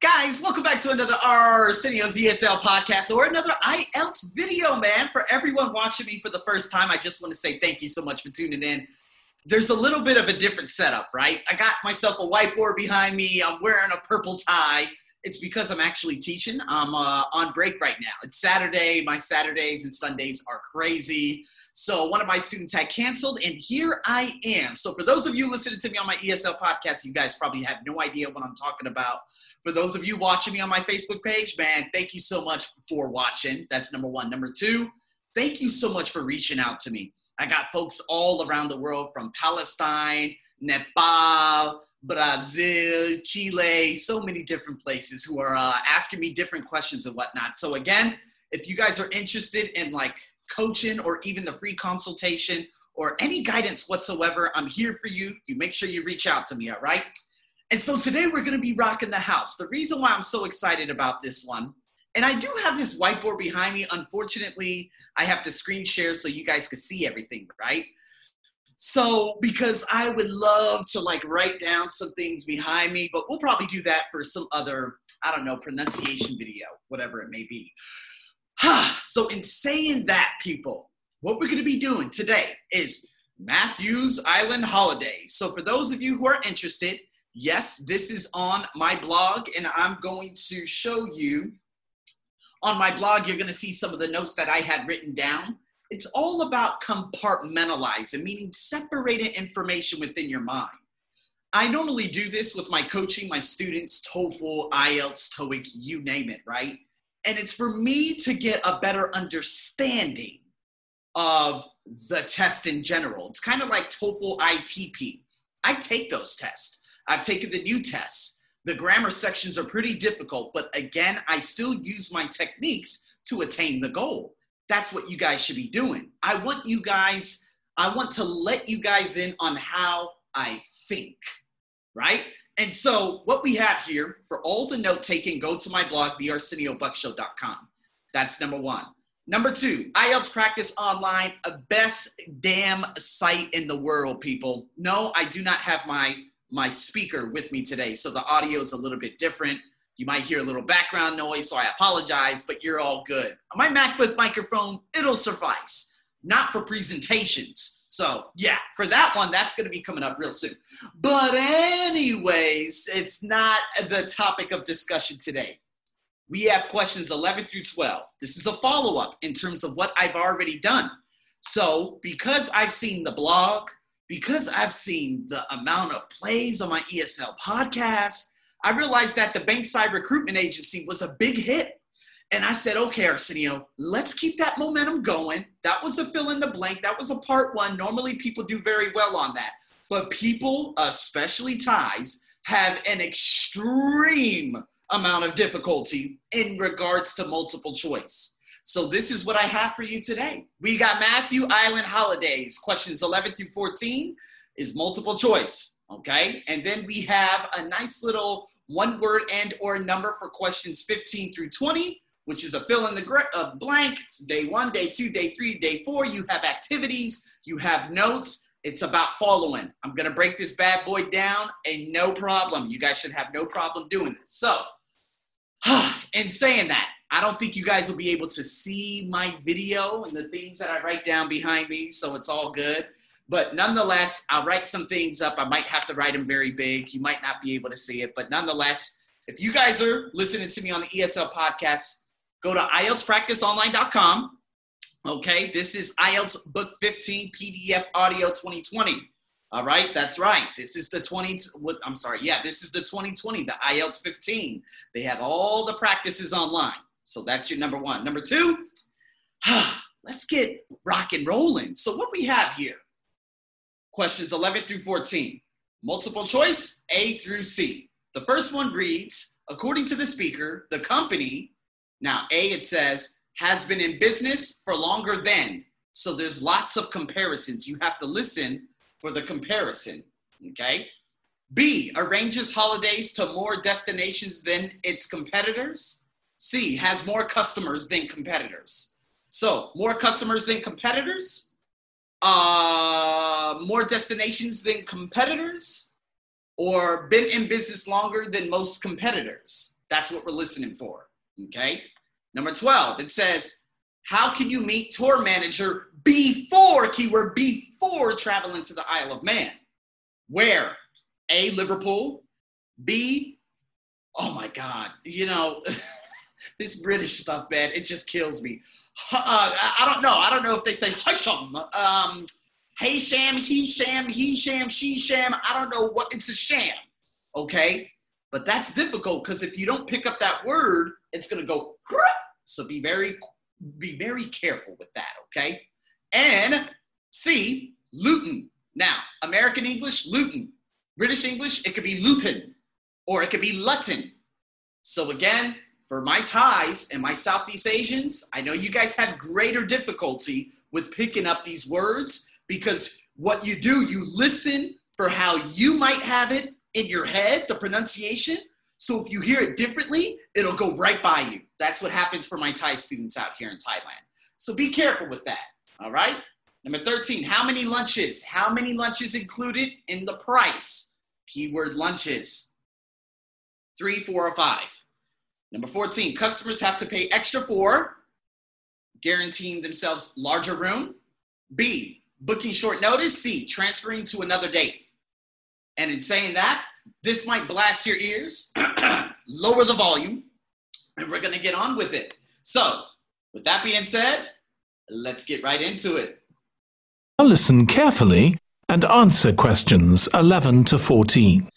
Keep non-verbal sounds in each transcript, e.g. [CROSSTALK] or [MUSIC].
Guys, welcome back to another Arsenio's ESL podcast or another IELTS video, man. For everyone watching me for the first time, I just want to say thank you so much for tuning in. There's a little bit of a different setup, right? I got myself a whiteboard behind me. I'm wearing a purple tie. It's because I'm actually teaching. I'm uh, on break right now. It's Saturday. My Saturdays and Sundays are crazy. So one of my students had canceled, and here I am. So for those of you listening to me on my ESL podcast, you guys probably have no idea what I'm talking about. For those of you watching me on my Facebook page, man, thank you so much for watching. That's number one. Number two, thank you so much for reaching out to me. I got folks all around the world from Palestine, Nepal, Brazil, Chile, so many different places who are uh, asking me different questions and whatnot. So again, if you guys are interested in like coaching or even the free consultation or any guidance whatsoever, I'm here for you. You make sure you reach out to me, all right? And so today we're going to be rocking the house. The reason why I'm so excited about this one, and I do have this whiteboard behind me. Unfortunately, I have to screen share so you guys can see everything, right? So, because I would love to like write down some things behind me, but we'll probably do that for some other, I don't know, pronunciation video, whatever it may be. [SIGHS] so, in saying that, people, what we're going to be doing today is Matthews Island Holiday. So, for those of you who are interested, yes, this is on my blog, and I'm going to show you on my blog. You're going to see some of the notes that I had written down. It's all about compartmentalizing, meaning separating information within your mind. I normally do this with my coaching, my students, TOEFL, IELTS, TOEIC, you name it, right? And it's for me to get a better understanding of the test in general. It's kind of like TOEFL ITP. I take those tests. I've taken the new tests. The grammar sections are pretty difficult, but again, I still use my techniques to attain the goal. That's what you guys should be doing. I want you guys, I want to let you guys in on how I think, right? And so, what we have here for all the note taking, go to my blog, thearseniobuckshow.com. That's number one. Number two, IELTS Practice Online, a best damn site in the world, people. No, I do not have my my speaker with me today, so the audio is a little bit different. You might hear a little background noise, so I apologize, but you're all good. My MacBook microphone, it'll suffice, not for presentations. So, yeah, for that one, that's going to be coming up real soon. But, anyways, it's not the topic of discussion today. We have questions 11 through 12. This is a follow up in terms of what I've already done. So, because I've seen the blog, because I've seen the amount of plays on my ESL podcast, I realized that the Bankside Recruitment Agency was a big hit. And I said, okay, Arsenio, let's keep that momentum going. That was a fill in the blank. That was a part one. Normally, people do very well on that. But people, especially Thais, have an extreme amount of difficulty in regards to multiple choice. So, this is what I have for you today. We got Matthew Island Holidays, questions 11 through 14 is multiple choice. Okay. And then we have a nice little one word and or number for questions 15 through 20 which is a fill in the uh, blank. It's day one, day two, day three, day four. You have activities, you have notes. It's about following. I'm to break this bad boy down and no problem. You guys should have no problem doing this. So, [SIGHS] in saying that, I don't think you guys will be able to see my video and the things that I write down behind me, so it's all good. But nonetheless, I'll write some things up. I might have to write them very big. You might not be able to see it, but nonetheless, if you guys are listening to me on the ESL podcast, go to IELTSPracticeOnline.com. Okay, this is IELTS Book 15 PDF Audio 2020. All right, that's right. This is the 20, what, I'm sorry, yeah, this is the 2020, the IELTS 15. They have all the practices online. So that's your number one. Number two, [SIGHS] let's get rock and rolling. So, what we have here questions 11 through 14, multiple choice, A through C. The first one reads According to the speaker, the company now, A, it says, has been in business for longer than. So there's lots of comparisons. You have to listen for the comparison. Okay. B, arranges holidays to more destinations than its competitors. C, has more customers than competitors. So, more customers than competitors, uh, more destinations than competitors, or been in business longer than most competitors. That's what we're listening for. Okay. Number 12, it says, How can you meet tour manager before, keyword, before traveling to the Isle of Man? Where? A, Liverpool. B, oh my God, you know, [LAUGHS] this British stuff, man, it just kills me. Uh, I don't know. I don't know if they say Hisham, um, Hey Sham, he sham, he sham, she sham. I don't know what it's a sham. Okay. But that's difficult because if you don't pick up that word, it's gonna go. So be very, be very careful with that. Okay. And C, Luton. Now, American English, Luton. British English, it could be Luton or it could be Luton. So again, for my Thais and my Southeast Asians, I know you guys have greater difficulty with picking up these words because what you do, you listen for how you might have it in your head, the pronunciation. So if you hear it differently, it'll go right by you. That's what happens for my Thai students out here in Thailand. So be careful with that. All right. Number 13, how many lunches? How many lunches included in the price? Keyword lunches. Three, four, or five. Number 14, customers have to pay extra for guaranteeing themselves larger room. B, booking short notice. C, transferring to another date. And in saying that, this might blast your ears, [CLEARS THROAT] lower the volume, and we're gonna get on with it. So, with that being said, let's get right into it. Listen carefully and answer questions 11 to 14.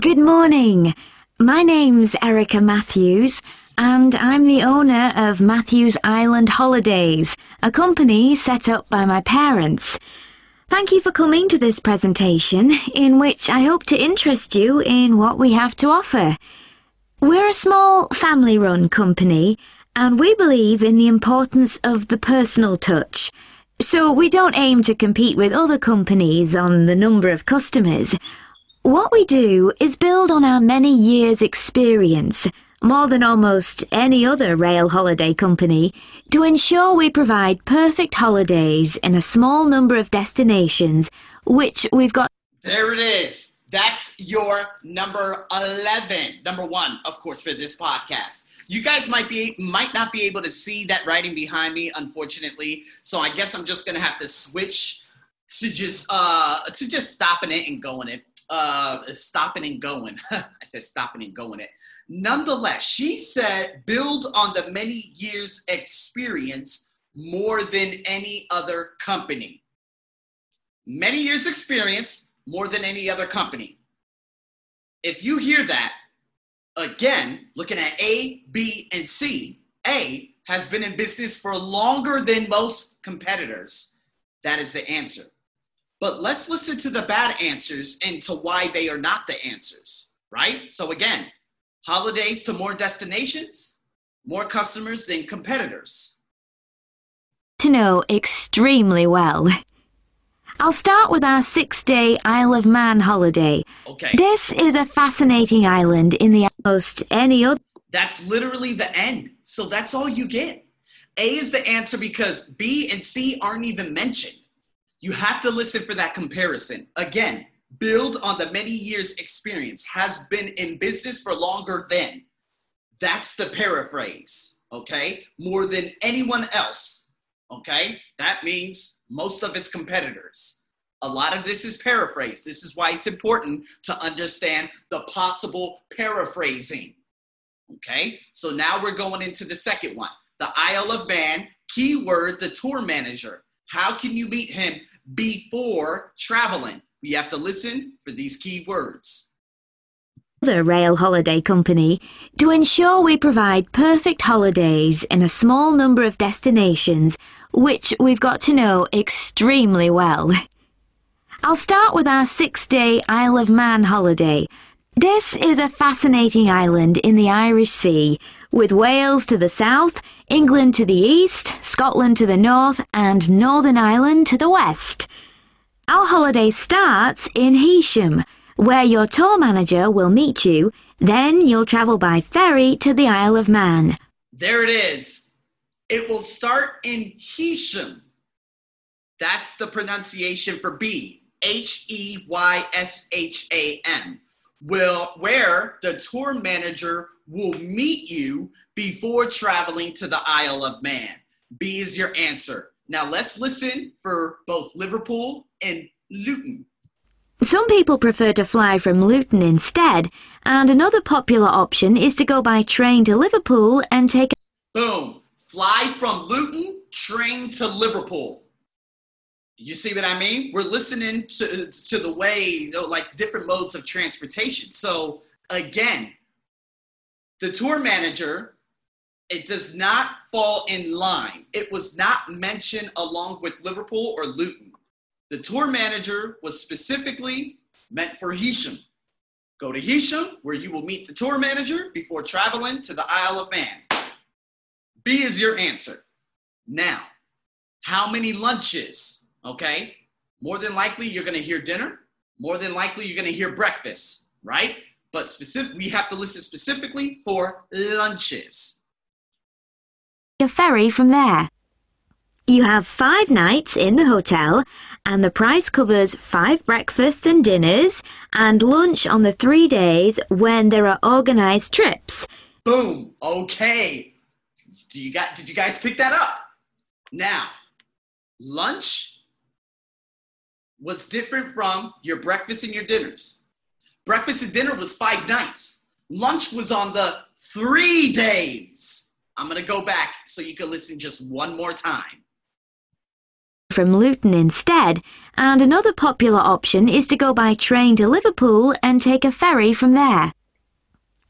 Good morning. My name's Erica Matthews, and I'm the owner of Matthews Island Holidays, a company set up by my parents. Thank you for coming to this presentation, in which I hope to interest you in what we have to offer. We're a small family run company and we believe in the importance of the personal touch. So we don't aim to compete with other companies on the number of customers. What we do is build on our many years' experience, more than almost any other rail holiday company, to ensure we provide perfect holidays in a small number of destinations, which we've got. There it is. That's your number 11. Number one, of course, for this podcast. You guys might be might not be able to see that writing behind me, unfortunately. So I guess I'm just gonna have to switch to just uh to just stopping it and going it. Uh stopping and going. [LAUGHS] I said stopping and going it. Nonetheless, she said build on the many years experience more than any other company. Many years experience more than any other company. If you hear that, again, looking at A, B, and C, A has been in business for longer than most competitors. That is the answer. But let's listen to the bad answers and to why they are not the answers, right? So again, holidays to more destinations, more customers than competitors. To know extremely well. I'll start with our six day Isle of Man holiday. Okay. This is a fascinating island in the most any other. That's literally the end. So that's all you get. A is the answer because B and C aren't even mentioned. You have to listen for that comparison. Again, build on the many years experience, has been in business for longer than. That's the paraphrase, okay? More than anyone else, okay? That means most of its competitors. A lot of this is paraphrased. This is why it's important to understand the possible paraphrasing. Okay, so now we're going into the second one the Isle of Man, keyword the tour manager. How can you meet him before traveling? We have to listen for these key words the rail holiday company to ensure we provide perfect holidays in a small number of destinations, which we've got to know extremely well. I'll start with our six day Isle of Man holiday. This is a fascinating island in the Irish Sea, with Wales to the south, England to the east, Scotland to the north, and Northern Ireland to the west. Our holiday starts in Heysham where your tour manager will meet you. Then you'll travel by ferry to the Isle of Man. There it is. It will start in Heysham. That's the pronunciation for B. H E Y S H A M, will where the tour manager will meet you before traveling to the Isle of Man. B is your answer. Now let's listen for both Liverpool and Luton. Some people prefer to fly from Luton instead, and another popular option is to go by train to Liverpool and take Boom. Fly from Luton, train to Liverpool. You see what I mean? We're listening to, to the way, like different modes of transportation. So, again, the tour manager, it does not fall in line. It was not mentioned along with Liverpool or Luton. The tour manager was specifically meant for Heysham. Go to Heysham, where you will meet the tour manager before traveling to the Isle of Man. B is your answer. Now, how many lunches? Okay. More than likely, you're going to hear dinner. More than likely, you're going to hear breakfast, right? But specific, we have to listen specifically for lunches. a ferry from there. You have five nights in the hotel, and the price covers five breakfasts and dinners and lunch on the three days when there are organized trips. Boom. Okay. Do you got? Did you guys pick that up? Now, lunch was different from your breakfast and your dinners. Breakfast and dinner was five nights. Lunch was on the three days. I'm gonna go back so you can listen just one more time. From Luton instead, and another popular option is to go by train to Liverpool and take a ferry from there.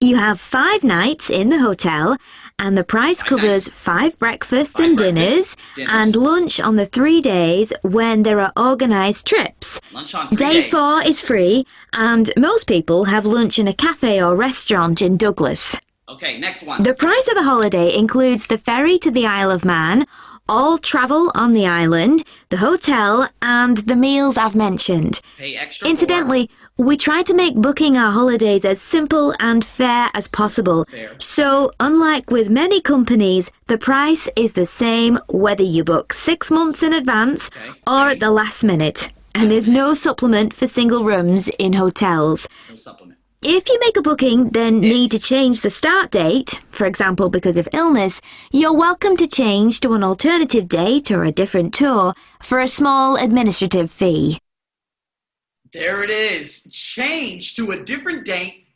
You have five nights in the hotel, and the price covers five breakfasts and dinners, and lunch on the three days when there are organised trips. Lunch on three Day days. four is free, and most people have lunch in a cafe or restaurant in Douglas. Okay, next one. The price of the holiday includes the ferry to the Isle of Man, all travel on the island, the hotel, and the meals I've mentioned. Pay extra. for- Incidentally, we try to make booking our holidays as simple and fair as possible. Fair. So, unlike with many companies, the price is the same whether you book six months in advance Okay, or same. at the last minute. And there's no supplement for single rooms in hotels. No. If you make a booking, then need to change the start date, for example because of illness, you're welcome to change to an alternative date or a different tour for a small administrative fee. There it is. Change to a different date,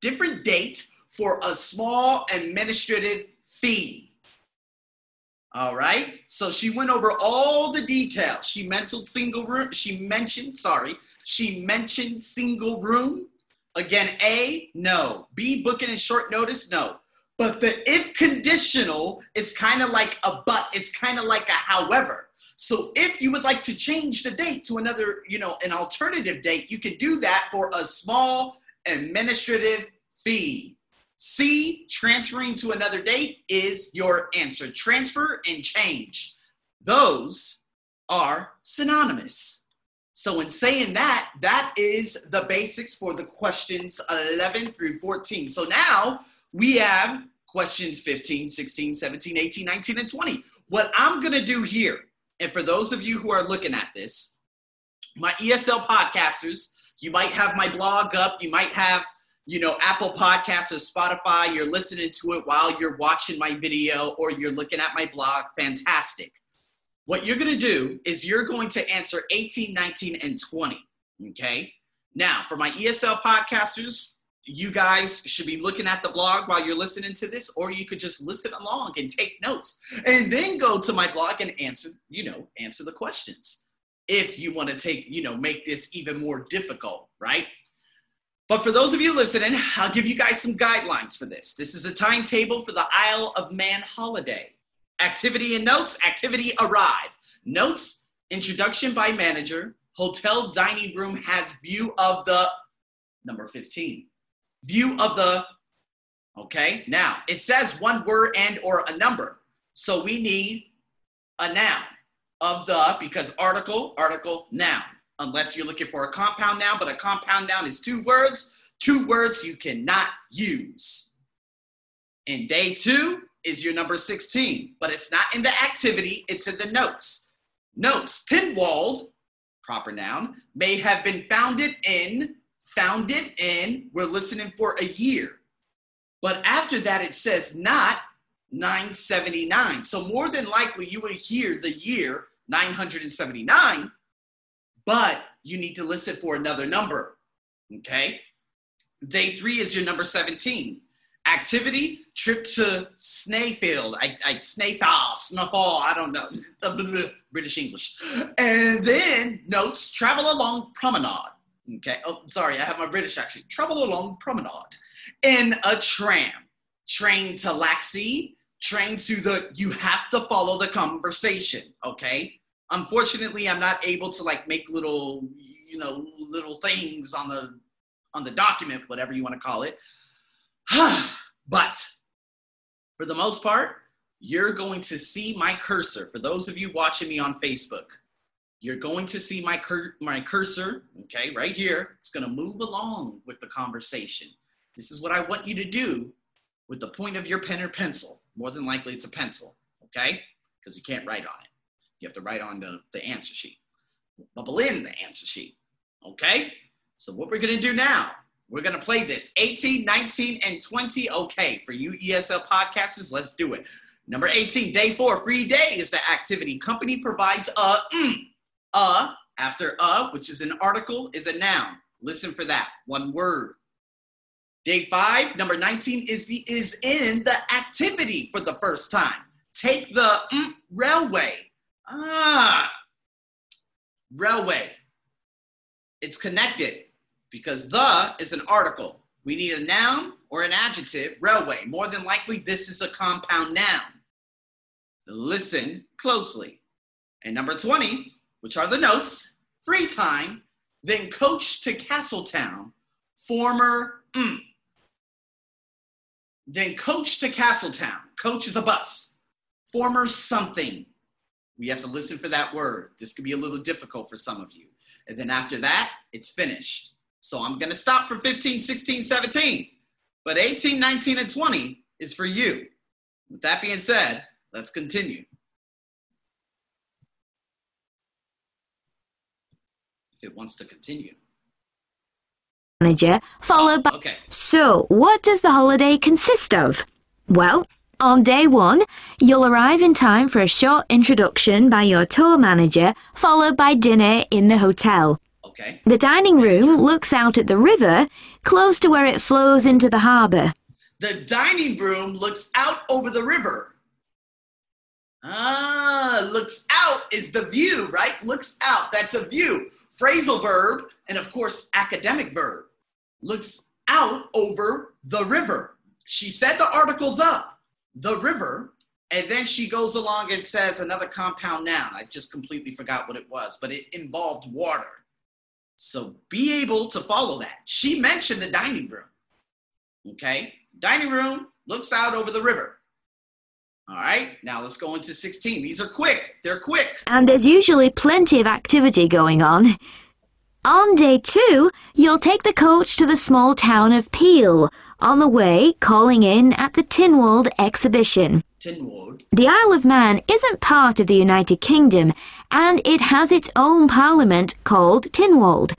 different date for a small administrative fee. All right. So she went over all the details. She mentioned single room. She mentioned, sorry, she mentioned single room. Again, A, no. B, booking in short notice, no. But the if conditional is kind of like a but. It's kind of like a however. So if you would like to change the date to another, you know, an alternative date, you can do that for a small administrative fee. C, transferring to another date is your answer. Transfer and change. Those are synonymous. So in saying that, that is the basics for the questions 11 through 14. So now we have questions 15, 16, 17, 18, 19, and 20. What I'm going to do here, and for those of you who are looking at this, my ESL podcasters, you might have my blog up, you might have, you know, Apple Podcasts or Spotify, you're listening to it while you're watching my video or you're looking at my blog. Fantastic. What you're going to do is you're going to answer 18, 19, and 20. Okay. Now, for my ESL podcasters, you guys should be looking at the blog while you're listening to this, or you could just listen along and take notes and then go to my blog and answer, you know, answer the questions. If you want to take, you know, make this even more difficult, right? But for those of you listening, I'll give you guys some guidelines for this. This is a timetable for the Isle of Man holiday. Activity and notes, activity arrive. Notes, introduction by manager, hotel dining room has view of the number 15. View of the okay. Now, it says one word and or a number. So we need a noun of the because article, article, noun. Unless you're looking for a compound noun, but a compound noun is two words, two words you cannot use. In day two is your number 16, but it's not in the activity, it's in the notes. Notes, Tynwald proper noun, may have been founded in, founded in, we're listening for a year. But after that, it says not 979. So more than likely, you would hear the year 979, but you need to listen for another number. Okay? Day three is your number 17. Activity, trip to Snayfield. I, I Snayfall, Snowfall, I don't know. [LAUGHS] British English. And then notes, travel along promenade. Okay. Oh, sorry, I have my British accent. Travel along promenade in a tram. Train to Laxey, train to the, you have to follow the conversation. Okay. Unfortunately, I'm not able to like make little, you know, little things on the on the document, whatever you want to call it. [SIGHS] but for the most part, you're going to see my cursor. For those of you watching me on Facebook, you're going to see my, cur- my cursor, okay, right here. It's going to move along with the conversation. This is what I want you to do with the point of your pen or pencil. More than likely, it's a pencil, okay? Because you can't write on it. You have to write on the, the answer sheet. Bubble in the answer sheet, okay? So what we're going to do now, we're going to play this 18, 19, and 20. Okay, for you ESL podcasters, let's do it. Number 18, day four, free day is the activity. Company provides a, mm, a, after a, which is an article, is a noun. Listen for that, one word. Day five, number 19 is the is in the activity for the first time. Take the mm, railway. Ah, railway. It's connected because the is an article. We need a noun or an adjective, railway. More than likely, this is a compound noun. Listen closely. And number 20, which are the notes, free time, then coach to Castletown, former, mm. then coach to Castletown. Coach is a bus. Former something. We have to listen for that word. This could be a little difficult for some of you. And then after that, it's finished. So I'm going to stop for 15, 16, 17. But 18, 19, and 20 is for you. With that being said, let's continue. If it wants to continue. Manager, followed by. Okay. So, what does the holiday consist of? Well, on day one, you'll arrive in time for a short introduction by your tour manager, followed by dinner in the hotel. Okay. The dining room looks out at the river, close to where it flows into the harbour. The dining room looks out over the river. Ah, looks out is the view, right? Looks out, that's a view. Phrasal verb, and of course, academic verb. Looks out over the river. She said the article the, the river, and then she goes along and says another compound noun. I just completely forgot what it was, but it involved water. So be able to follow that. She mentioned the dining room. Okay, dining room looks out over the river. All right, now let's go into 16. These are quick, they're quick. And there's usually plenty of activity going on. On day two, you'll take the coach to the small town of Peel, on the way calling in at the Tynwald exhibition. The Isle of Man isn't part of the United Kingdom, and it has its own parliament called Tynwald.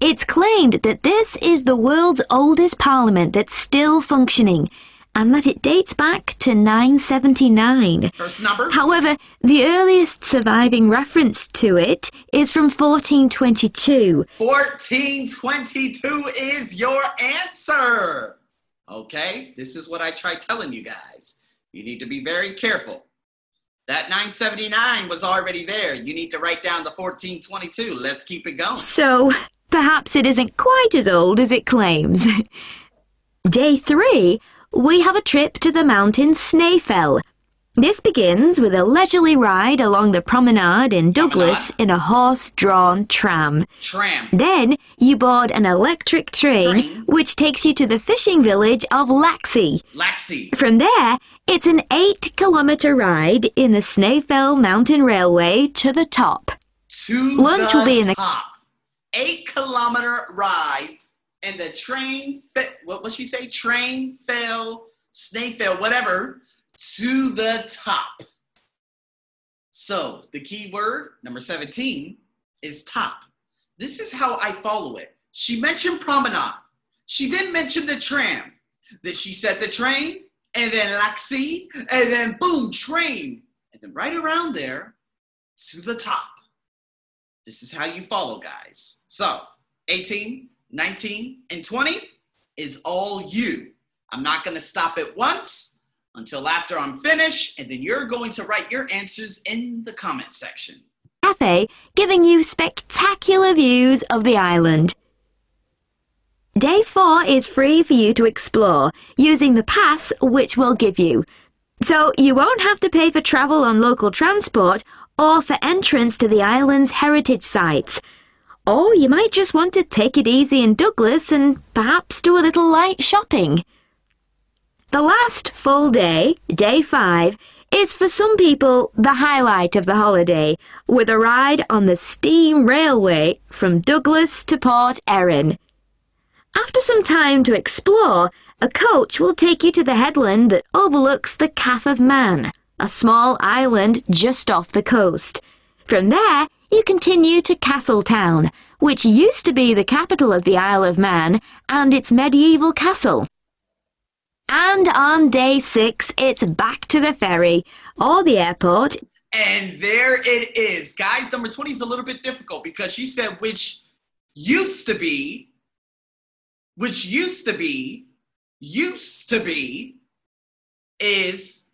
It's claimed that this is the world's oldest parliament that's still functioning, and that it dates back to 979. First number. However, the earliest surviving reference to it is from 1422. 1422 is your answer. Okay, this is what I try telling you guys. You need to be very careful. That 979 was already there. You need to write down the 1422. Let's keep it going. So, perhaps it isn't quite as old as it claims. [LAUGHS] Day three, we have a trip to the mountain Snæfell. This begins with a leisurely ride along the promenade in Douglas in a horse-drawn tram. Tram. Then you board an electric train, Train. which takes you to the fishing village of Laxey. Laxey. From there, it's an eight kilometre ride in the Snæfell Mountain Railway to the top. To Lunch will be in the- top. Eight kilometer ride, and the train, what was she say? Train fell, snake fell, whatever, to the top. So the key word, number 17, is top. This is how I follow it. She mentioned promenade. She then mentioned the tram. Then she said the train, and then Laxey, and then boom, train. And then right around there to the top. This is how you follow, guys. So 18, 19, and 20 is all you. I'm not going to stop it once until after I'm finished, and then you're going to write your answers in the comment section. Cafe, giving you spectacular views of the island. Day 4 is free for you to explore using the pass which we'll give you. So you won't have to pay for travel on local transport or for entrance to the island's heritage sites. Or you might just want to take it easy in Douglas and perhaps do a little light shopping. The last full day, day five, is for some people the highlight of the holiday, with a ride on the steam railway from Douglas to Port Erin. After some time to explore, a coach will take you to the headland that overlooks the Calf of Man, a small island just off the coast. From there, you continue to Castletown, which used to be the capital of the Isle of Man and its medieval castle. And on day six, it's back to the ferry or the airport. And there it is. Guys, number 20 is a little bit difficult because she said, which used to be, which used to be, used to be, is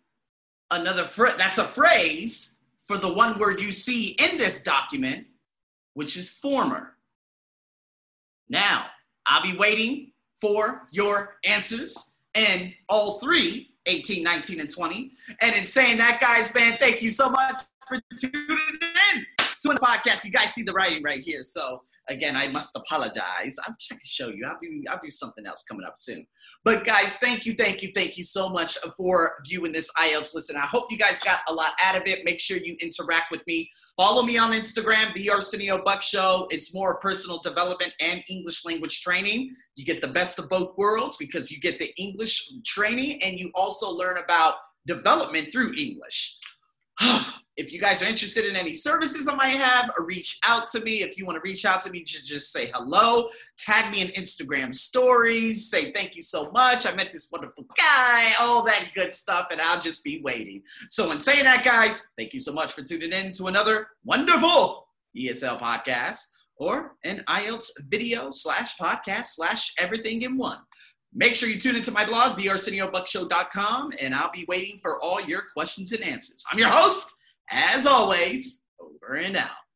another phrase. That's a phrase for the one word you see in this document, which is former. Now, I'll be waiting for your answers and all three 18, 19, and 20. And in saying that, guys, man, thank you so much for tuning in to the podcast. You guys see the writing right here. So again, I must apologize. I'm trying to show you. I'll do I'll do something else coming up soon. But guys, thank you, thank you, thank you so much for viewing this IELTS listen. I hope you guys got a lot out of it. Make sure you interact with me. Follow me on Instagram, the Arsenio Buck Show. It's more personal development and English language training. You get the best of both worlds because you get the English training and you also learn about development through English. [SIGHS] Ah. If you guys are interested in any services I might have, uh, reach out to me. If you want to reach out to me, just say hello, tag me in Instagram stories, say thank you so much. I met this wonderful guy, all that good stuff, and I'll just be waiting. So, in saying that, guys, thank you so much for tuning in to another wonderful ESL podcast or an IELTS video slash podcast slash everything in one. Make sure you tune into my blog, thearseniobuckshow.com, and I'll be waiting for all your questions and answers. I'm your host, as always, over and out.